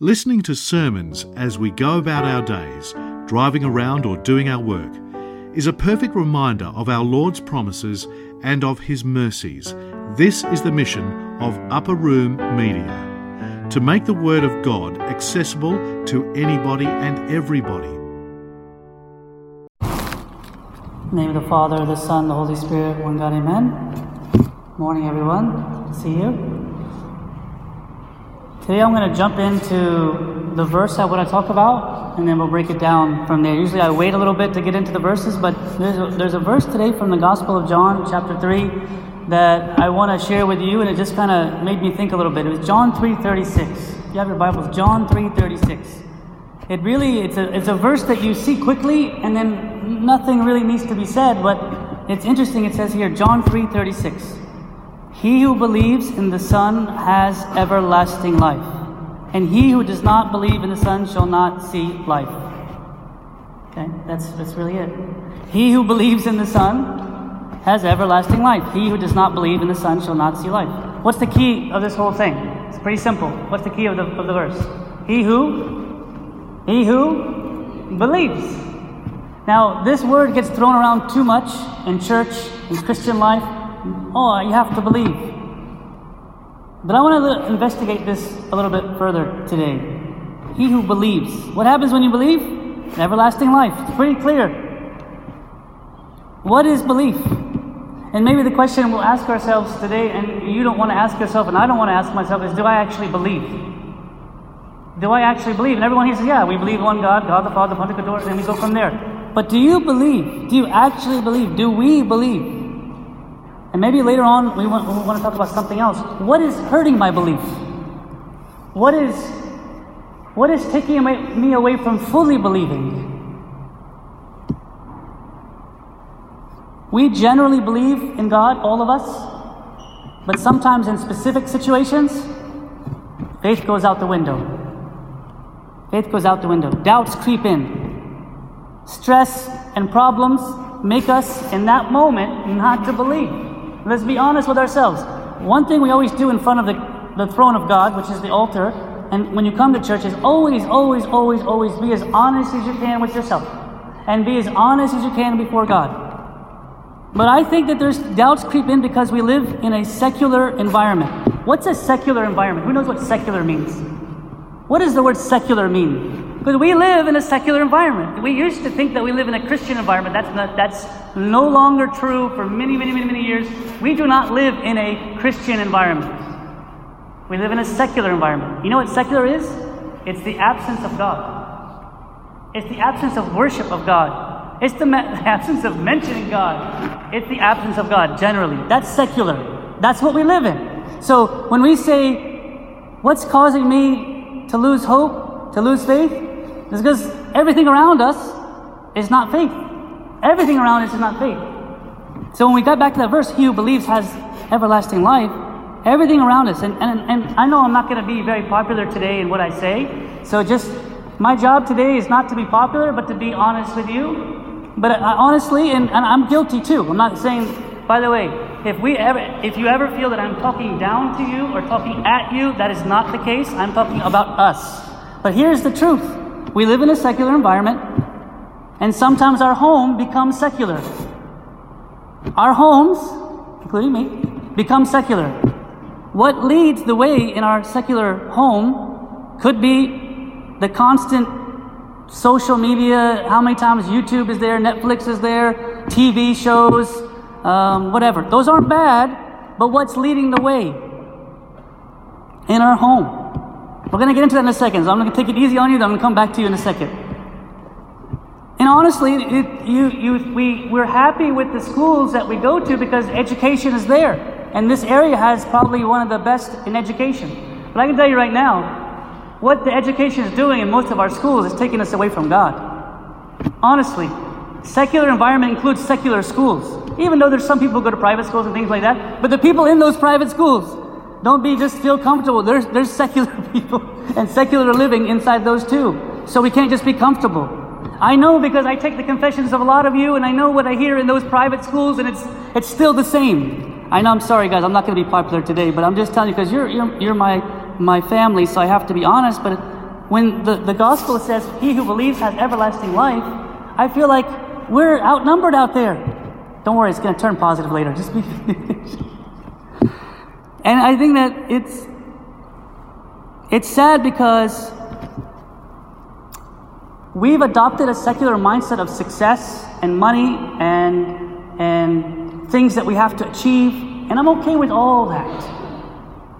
Listening to sermons as we go about our days, driving around or doing our work, is a perfect reminder of our Lord's promises and of His mercies. This is the mission of Upper Room Media to make the Word of God accessible to anybody and everybody. In the name of the Father, the Son, the Holy Spirit, one God, amen. Morning, everyone. See you. Today I'm going to jump into the verse I want to talk about, and then we'll break it down from there. Usually I wait a little bit to get into the verses, but there's a, there's a verse today from the Gospel of John, chapter 3, that I want to share with you, and it just kind of made me think a little bit. It was John 3.36. If you have your Bibles, John 3.36. It really, it's a, it's a verse that you see quickly, and then nothing really needs to be said, but it's interesting. It says here, John 3.36. He who believes in the Son has everlasting life, and he who does not believe in the Son shall not see life. Okay, that's, that's really it. He who believes in the Son has everlasting life. He who does not believe in the Son shall not see life. What's the key of this whole thing? It's pretty simple. What's the key of the, of the verse? He who, he who believes. Now, this word gets thrown around too much in church, in Christian life oh, you have to believe. But I want to investigate this a little bit further today. He who believes. What happens when you believe? Everlasting life. It's pretty clear. What is belief? And maybe the question we'll ask ourselves today, and you don't want to ask yourself, and I don't want to ask myself, is do I actually believe? Do I actually believe? And everyone here says, yeah, we believe one God, God the Father, the Pantocrator, and we go from there. But do you believe? Do you actually believe? Do we believe? And maybe later on we want, we want to talk about something else. What is hurting my belief? What is, what is taking me away from fully believing? We generally believe in God, all of us, but sometimes in specific situations, faith goes out the window. Faith goes out the window. Doubts creep in. Stress and problems make us, in that moment, not to believe. Let's be honest with ourselves. One thing we always do in front of the, the throne of God, which is the altar, and when you come to church, is always, always, always, always be as honest as you can with yourself. And be as honest as you can before God. But I think that there's doubts creep in because we live in a secular environment. What's a secular environment? Who knows what secular means? What does the word secular mean? Because we live in a secular environment. We used to think that we live in a Christian environment. That's, not, that's no longer true for many, many, many, many years. We do not live in a Christian environment. We live in a secular environment. You know what secular is? It's the absence of God. It's the absence of worship of God. It's the, me- absence of mentioning God. It's the absence of God, generally. That's secular. That's what we live in. So when we say, what's causing me to lose hope, to lose faith? It's because everything around us is not faith. Everything around us is not faith. So when we got back to that verse, he who believes has everlasting life, everything around us, and, and, and I know I'm not going to be very popular today in what I say, so just my job today is not to be popular, but to be honest with you. But I, honestly, and, and I'm guilty too. I'm not saying, by the way, if we ever, if you ever feel that I'm talking down to you or talking at you, that is not the case. I'm talking about us. But here's the truth. We live in a secular environment, and sometimes our home becomes secular. Our homes, including me, become secular. What leads the way in our secular home could be the constant social media, how many times YouTube is there, Netflix is there, TV shows, um, whatever. Those aren't bad, but what's leading the way in our home? We're going to get into that in a second, so I'm going to take it easy on you, I'm going to come back to you in a second. And honestly, it, you, you, we, we're happy with the schools that we go to because education is there. And this area has probably one of the best in education. But I can tell you right now, what the education is doing in most of our schools is taking us away from God. Honestly, secular environment includes secular schools. Even though there's some people who go to private schools and things like that, but the people in those private schools don't be just feel comfortable. There's, there's secular people and secular living inside those too. So we can't just be comfortable. I know because I take the confessions of a lot of you and I know what I hear in those private schools and it's, it's still the same. I know I'm sorry guys, I'm not going to be popular today, but I'm just telling you because you're, you're, you're my, my family, so I have to be honest. But when the, the gospel says, He who believes has everlasting life, I feel like we're outnumbered out there. Don't worry, it's going to turn positive later. Just be. and I think that it's it's sad because we've adopted a secular mindset of success and money and and things that we have to achieve, and I'm okay with all that.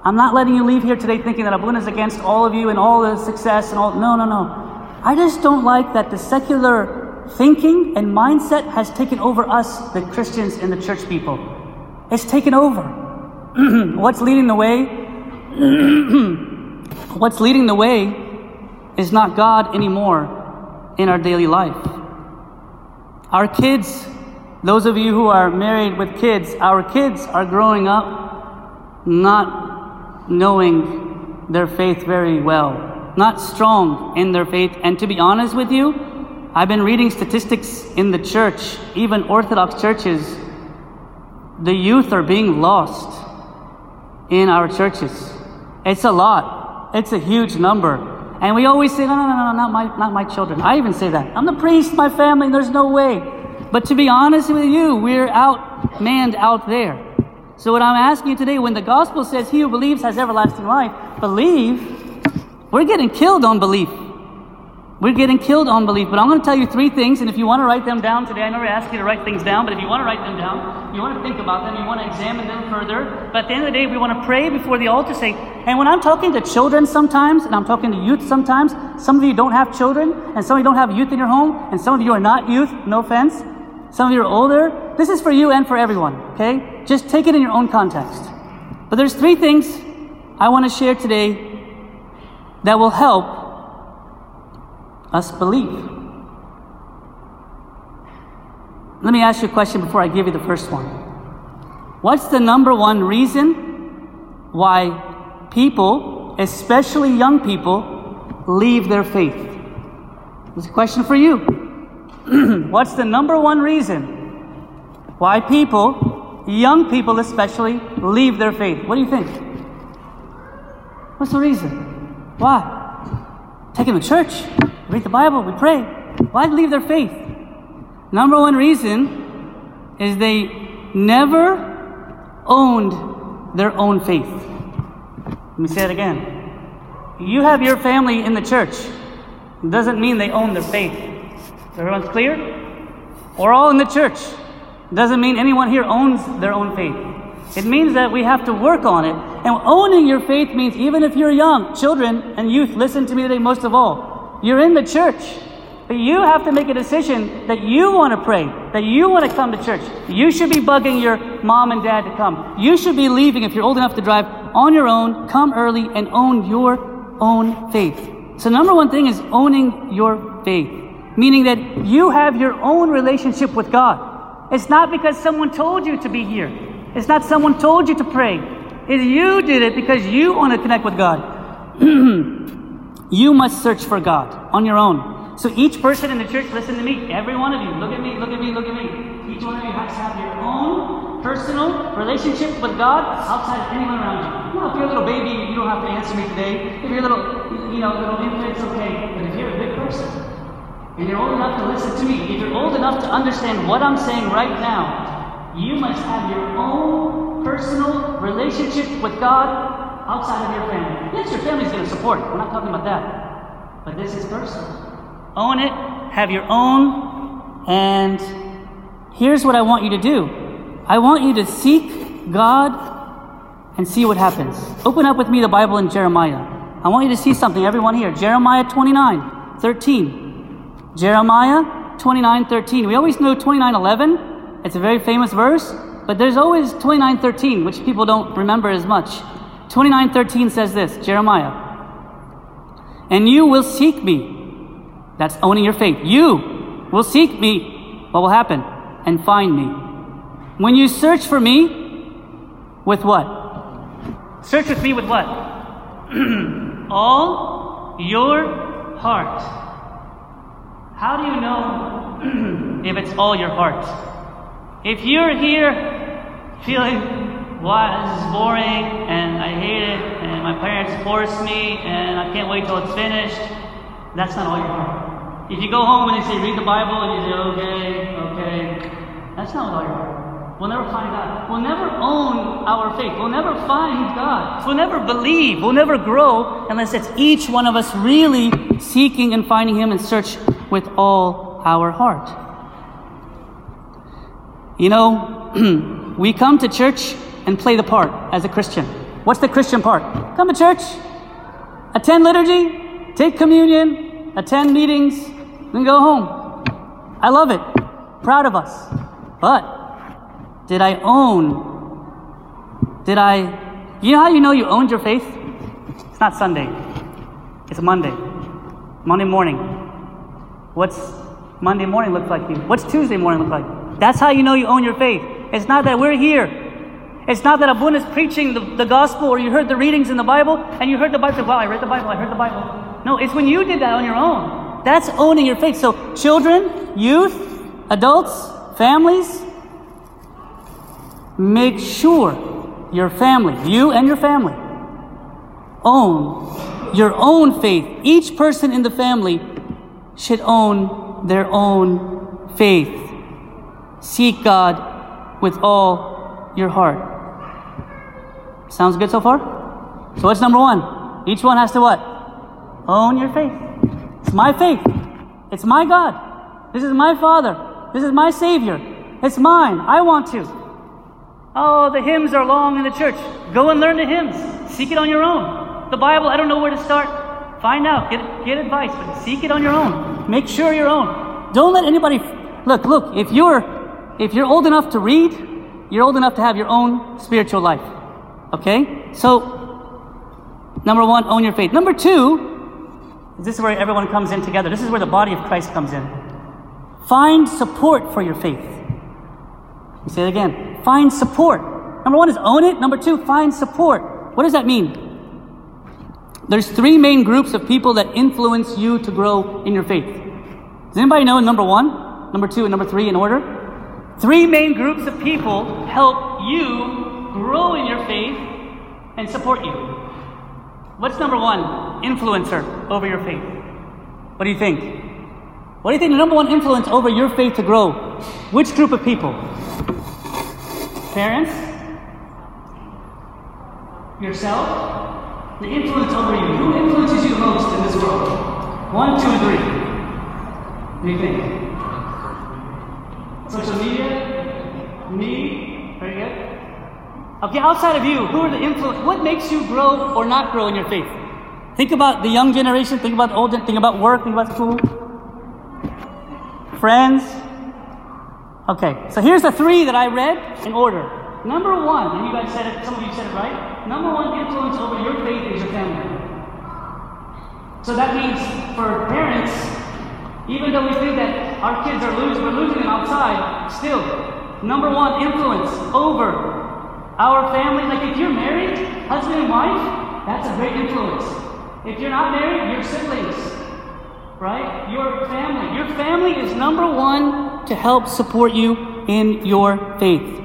I'm not letting you leave here today thinking that Abuna is against all of you and all the success and all. No, no, no. I just don't like that the secular thinking and mindset has taken over us, the Christians and the church people. It's taken over. What's leading the way? What's leading the way is not God anymore in our daily life. Our kids, those of you who are married with kids, our kids are growing up not knowing their faith very well, not strong in their faith. And to be honest with you, I've been reading statistics in the church, even Orthodox churches. The youth are being lost in our churches. It's a lot. It's a huge number. And we always say, no, no, no, no, not my, not my children. I even say that. I'm the priest, my family, there's no way. But to be honest with you, we're out, manned out there. So, what I'm asking you today, when the gospel says he who believes has everlasting life, believe, we're getting killed on belief. We're getting killed on belief. But I'm going to tell you three things, and if you want to write them down today, I never ask you to write things down, but if you want to write them down, you want to think about them, you want to examine them further. But at the end of the day, we want to pray before the altar, say, and when I'm talking to children sometimes, and I'm talking to youth sometimes, some of you don't have children, and some of you don't have youth in your home, and some of you are not youth, no offense. Some of you are older. This is for you and for everyone, okay? Just take it in your own context. But there's three things I want to share today that will help us believe. Let me ask you a question before I give you the first one. What's the number one reason why people, especially young people, leave their faith? It's a question for you. What's the number one reason why people, young people especially, leave their faith? What do you think? What's the reason? Why? Them to church, read the Bible, we pray. Why leave their faith? Number one reason is they never owned their own faith. Let me say it again. You have your family in the church. It doesn't mean they own their faith. Everyone's clear? We're all in the church. Doesn't mean anyone here owns their own faith. It means that we have to work on it. And owning your faith means even if you're young, children and youth, listen to me today most of all. You're in the church. But you have to make a decision that you want to pray, that you want to come to church. You should be bugging your mom and dad to come. You should be leaving if you're old enough to drive on your own, come early, and own your own faith. So, number one thing is owning your faith meaning that you have your own relationship with God. It's not because someone told you to be here, it's not someone told you to pray. It's you did it because you want to connect with God. you must search for God on your own. So each person in the church, listen to me, every one of you, look at me, look at me, look at me. Each one of you has to have your own personal relationship with God outside of anyone around you. Well, if you're a little baby, you don't have to answer me today. If you're a little, you know, little infant, it's okay. But if you're a big person, and you're old enough to listen to me, if you're old enough to understand what I'm saying right now, you must have your own personal relationship with God outside of your family. Yes, your family's going to support. We're not talking about that. But this is personal. Own it, have your own, and here's what I want you to do I want you to seek God and see what happens. Open up with me the Bible in Jeremiah. I want you to see something, everyone here. Jeremiah 29 13. Jeremiah 29 13. We always know 29 11. It's a very famous verse, but there's always 29 13, which people don't remember as much. 29 13 says this Jeremiah, and you will seek me. That's owning your faith. You will seek me. What will happen? And find me. When you search for me, with what? Search with me with what? All your heart. How do you know if it's all your heart? If you're here feeling, why, this is boring, and I hate it, and my parents forced me and I can't wait till it's finished. That's not all your heart. If you go home and they say, read the Bible, and you say, okay, okay, that's not all your heart. We'll never find God. We'll never own our faith. We'll never find God. We'll never believe. We'll never grow unless it's each one of us really seeking and finding Him and search with all our heart. You know, we come to church and play the part as a Christian. What's the Christian part? Come to church, attend liturgy, take communion, attend meetings, then go home. I love it. Proud of us. But did I own? Did I? You know how you know you owned your faith? It's not Sunday. It's Monday. Monday morning. What's Monday morning look like you? What's Tuesday morning look like? That's how you know you own your faith. It's not that we're here. It's not that Abuna is preaching the, the gospel or you heard the readings in the Bible and you heard the Bible. Wow, I read the Bible, I heard the Bible. No, it's when you did that on your own. That's owning your faith. So, children, youth, adults, families, make sure your family, you and your family, own your own faith. Each person in the family should own their own faith. Seek God with all your heart. Sounds good so far? So what's number one? Each one has to what? Own your faith. It's my faith. It's my God. This is my Father. This is my Savior. It's mine. I want to. Oh, the hymns are long in the church. Go and learn the hymns. Seek it on your own. The Bible, I don't know where to start. Find out. Get, get advice, but seek it on your own. Make sure your own. Don't let anybody look, look, if you're if you're old enough to read, you're old enough to have your own spiritual life. Okay? So number one, own your faith. Number two, this is where everyone comes in together. This is where the body of Christ comes in. Find support for your faith. You say it again. Find support. Number one is own it. Number two, find support. What does that mean? There's three main groups of people that influence you to grow in your faith. Does anybody know number one, number two, and number three in order? Three main groups of people help you grow in your faith and support you. What's number one influencer over your faith? What do you think? What do you think the number one influence over your faith to grow? Which group of people? Parents? Yourself? The influence over you. Who influences you most in this world? One, two, three. What do you think? Social media? Me? Very good. Okay, outside of you, who are the influence? What makes you grow or not grow in your faith? Think about the young generation, think about old, think about work, think about school. Friends. Okay, so here's the three that I read in order. Number one, and you guys said it, some of you said it right. Number one influence over your faith is your family. So that means for parents, even though we think that our kids are losing, we're losing them outside, still, number one influence over our family. Like if you're married, husband and wife, that's a great influence. If you're not married, your siblings, right? Your family. Your family is number one to help support you in your faith.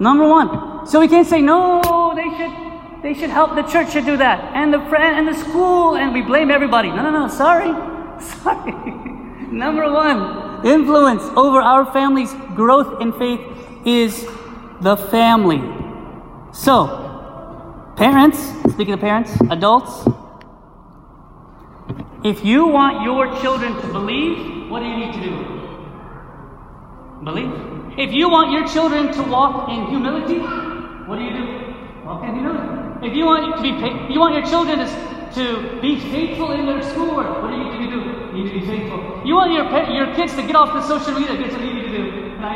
Number one. So we can't say, no, they should they should help the church should do that. And the friend and the school, and we blame everybody. No, no, no, sorry. Sorry. Number one, influence over our family's growth in faith is the family. So, parents, speaking of parents, adults, if you want your children to believe, what do you need to do? Believe. If you want your children to walk in humility, what do you do? Walk in humility. If you want to be, you want your children to, to be faithful in their schoolwork, what do you need to do? You need to be faithful. You want your your kids to get off the social media. You to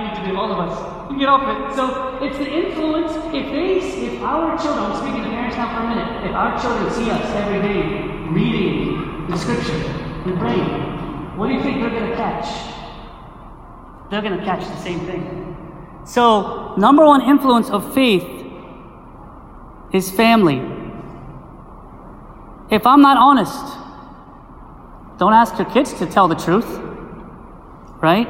need to. All of us. Get off it. So it's the influence. If they, if our children, I'm speaking to parents now for a minute. If our children see us every day reading the scripture and praying, what do you think they're going to catch? They're going to catch the same thing. So, number one influence of faith is family. If I'm not honest, don't ask your kids to tell the truth, right?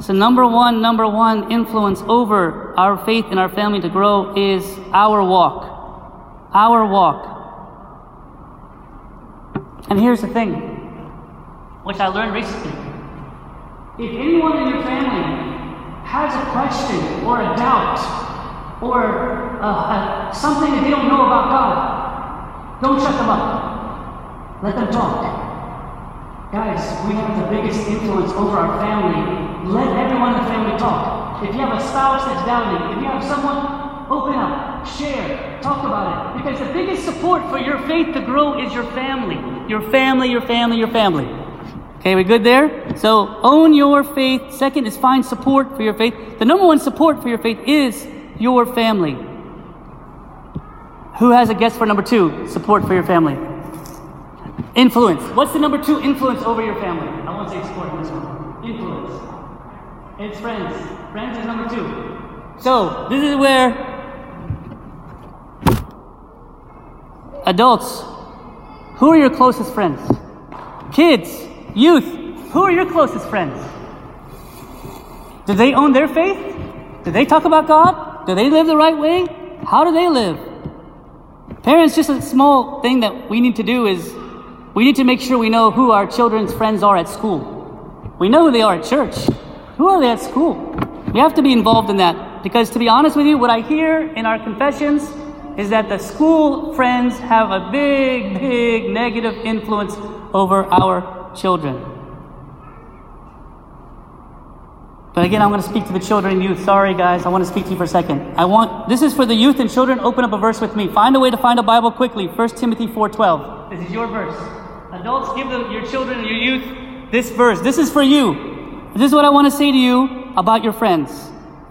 So, number one, number one influence over our faith in our family to grow is our walk. our walk. And here's the thing, which I learned recently. If anyone in your family has a question or a doubt or uh, uh, something that they don't know about God, don't shut them up. Let them talk. Guys, we have the biggest influence over our family. Let everyone in the family talk. If you have a spouse that's doubting, if you have someone, open up, share, talk about it. Because the biggest support for your faith to grow is your family. Your family, your family, your family. Okay, we good there? So own your faith. Second is find support for your faith. The number one support for your faith is your family. Who has a guess for number two? Support for your family. Influence. What's the number two influence over your family? I won't say support in this one. Influence. It's friends. Friends is number two. So, this is where adults, who are your closest friends? Kids, youth, who are your closest friends? Do they own their faith? Do they talk about God? Do they live the right way? How do they live? Parents, just a small thing that we need to do is we need to make sure we know who our children's friends are at school. We know who they are at church. Who are they at school? We have to be involved in that because, to be honest with you, what I hear in our confessions is that the school friends have a big, big negative influence over our children. But again, I'm going to speak to the children and youth. Sorry, guys, I want to speak to you for a second. I want this is for the youth and children. Open up a verse with me. Find a way to find a Bible quickly. 1 Timothy 4:12. This is your verse. Adults, give them, your children and your youth this verse. This is for you. This is what I want to say to you about your friends.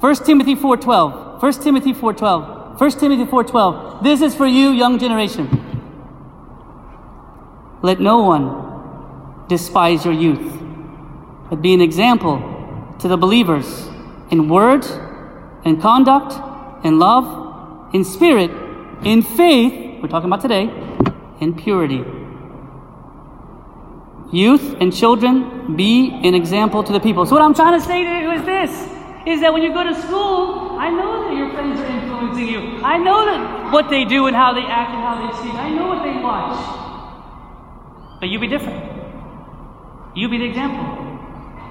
1 Timothy 4.12. 1 Timothy 4.12. 1 Timothy 4.12. This is for you, young generation. Let no one despise your youth, but be an example to the believers in word, in conduct, in love, in spirit, in faith, we're talking about today, in purity. Youth and children, be an example to the people. So, what I'm trying to say to you is this is that when you go to school, I know that your friends are influencing you. I know that what they do and how they act and how they speak. I know what they watch. But you be different. You be the example.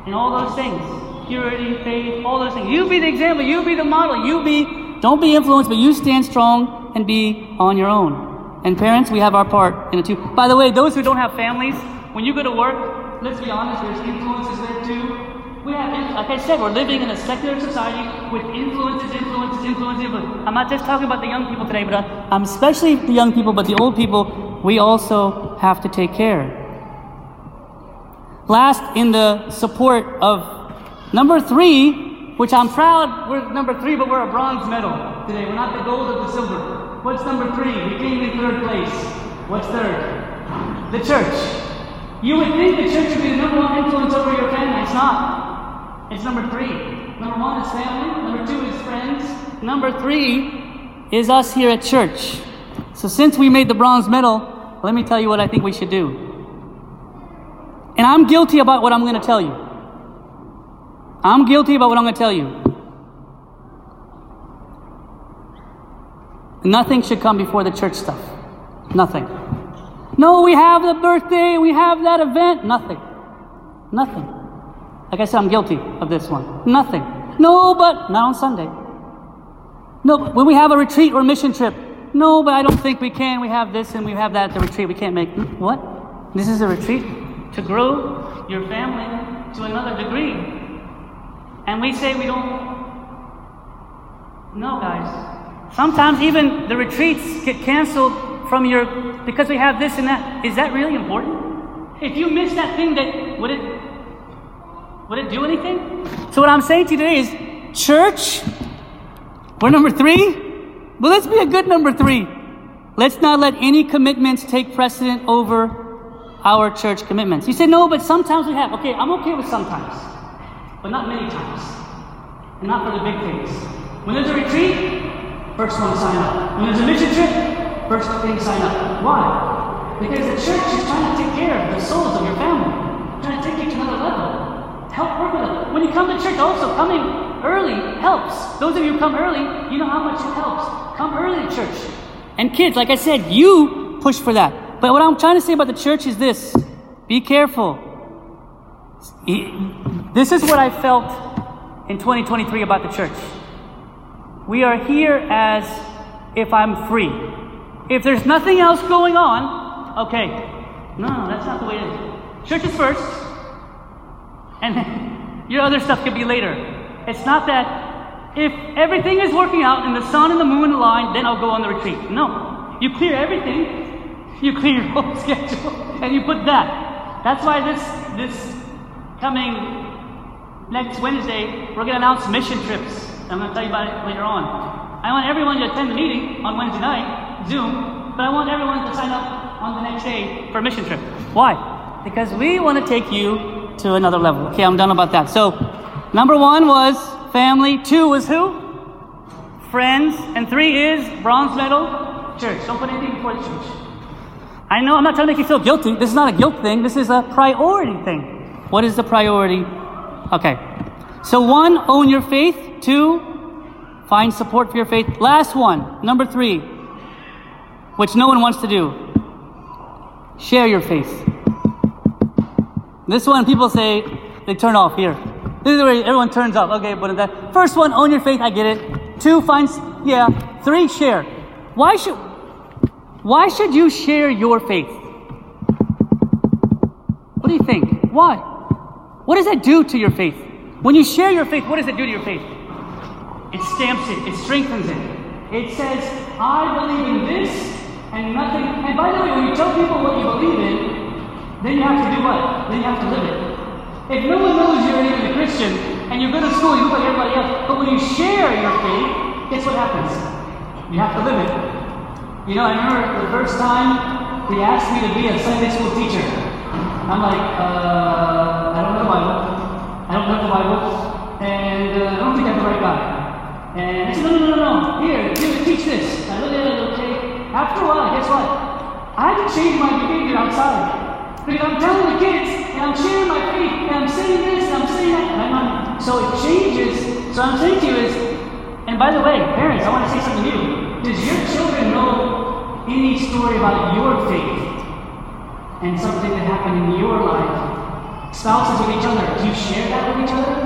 In all those things. Purity, faith, all those things. You be the example. You be the model. You be, don't be influenced, but you stand strong and be on your own. And parents, we have our part in it too. By the way, those who don't have families, when you go to work, let's be honest, there's influences there too. We have, like I said, we're living in a secular society with influences, influences, influences. I'm not just talking about the young people today, but I'm especially the young people, but the old people, we also have to take care. Last, in the support of number three, which I'm proud we're number three, but we're a bronze medal today. We're not the gold or the silver. What's number three? We came in third place. What's third? The church. You would think the church would be the number one influence over your family. It's not. It's number three. Number one is family. Number two is friends. Number three is us here at church. So since we made the bronze medal, let me tell you what I think we should do. And I'm guilty about what I'm going to tell you. I'm guilty about what I'm going to tell you. Nothing should come before the church stuff. Nothing. No, we have the birthday, we have that event. Nothing. Nothing. Like I said, I'm guilty of this one. Nothing. No, but not on Sunday. No, when we have a retreat or a mission trip. No, but I don't think we can. We have this and we have that at the retreat. We can't make. What? This is a retreat to grow your family to another degree. And we say we don't. No, guys. Sometimes even the retreats get canceled from your because we have this and that. Is that really important? If you miss that thing, that would it would it do anything? So what I'm saying to you today is, church, we're number three. Well, let's be a good number three. Let's not let any commitments take precedent over our church commitments. You say no, but sometimes we have. Okay, I'm okay with sometimes, but not many times, and not for the big things. When there's a retreat, first one to sign up. When there's a mission trip, First thing sign up. Why? Because the church is trying to take care of the souls of your family, trying to take you to another level. Help work with them. When you come to church, also coming early helps. Those of you who come early, you know how much it helps. Come early to church. And kids, like I said, you push for that. But what I'm trying to say about the church is this be careful. This is what I felt in 2023 about the church. We are here as if I'm free. If there's nothing else going on, okay. No, no, that's not the way it is. Church is first, and your other stuff could be later. It's not that if everything is working out and the sun and the moon align, then I'll go on the retreat. No. You clear everything, you clear your whole schedule, and you put that. That's why this this coming next Wednesday, we're going to announce mission trips. I'm going to tell you about it later on. I want everyone to attend the meeting on Wednesday night, Zoom, but I want everyone to sign up on the next day for a mission trip. Why? Because we want to take you to another level. Okay, I'm done about that. So, number one was family. Two was who? Friends. And three is bronze medal, church. Don't put anything before the church. I know I'm not trying to make you feel guilty. This is not a guilt thing. This is a priority thing. What is the priority? Okay. So, one, own your faith. Two, find support for your faith. Last one, number three, which no one wants to do share your faith. This one, people say they turn off here. This is where everyone turns off. Okay, but that first one, own your faith. I get it. Two, find yeah. Three, share. Why should why should you share your faith? What do you think? Why? What does that do to your faith? When you share your faith, what does it do to your faith? It stamps it, it strengthens it. It says, I believe in this and nothing. And by the way, when you tell people what you believe in, then you have to do what? Then you have to live it. If no one knows you're even a Christian and you go to school, you look like everybody else, but when you share your faith, guess what happens? You have to live it. You know, I remember the first time they asked me to be a Sunday school teacher. I'm like, uh, I don't know the Bible. I don't know the Bible. And uh, I don't think I'm the right guy. And I said, no, no, no, no, here, here, teach this. I looked at it. After a while, guess what? I had to change my behavior outside. Because I'm telling the kids, and I'm sharing my faith, and I'm saying this, and I'm saying that, and I'm So it changes. So I'm saying to you is, and by the way, parents, I want to say something to you. Does your children know any story about your faith? and something that happened in your life, spouses with each other, do you share that with each other?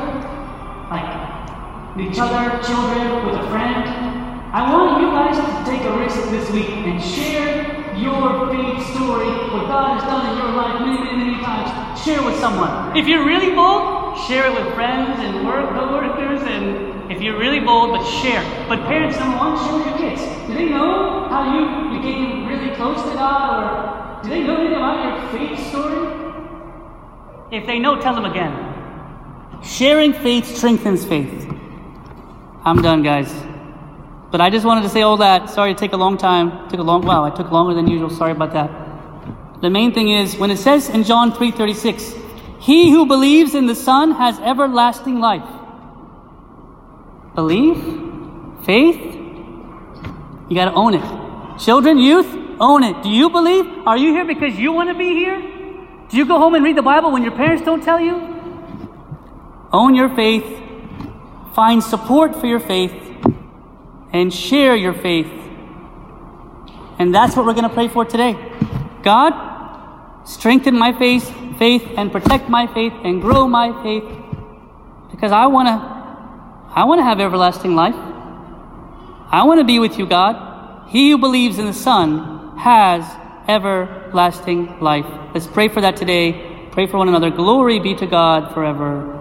Like, with each other, children, with a friend? I want you guys to take a risk this week and share your faith story, what God has done in your life many, many, many times. Share with someone. If you're really bold, share it with friends and work co-workers and if you're really bold, but share. But parents, number one, share with your kids. Do they know how you became really close to God or do they know anything about your faith story? If they know, tell them again. Sharing faith strengthens faith. I'm done, guys. But I just wanted to say all that. Sorry to take a long time. Took a long wow, I took longer than usual. Sorry about that. The main thing is when it says in John 3:36, he who believes in the Son has everlasting life. Believe? Faith? You gotta own it. Children, youth, own it. Do you believe? Are you here because you want to be here? Do you go home and read the Bible when your parents don't tell you? Own your faith, find support for your faith, and share your faith. And that's what we're going to pray for today. God, strengthen my faith, faith and protect my faith and grow my faith because I want to I want to have everlasting life. I want to be with you, God. He who believes in the Son has everlasting life. Let's pray for that today. Pray for one another. Glory be to God forever.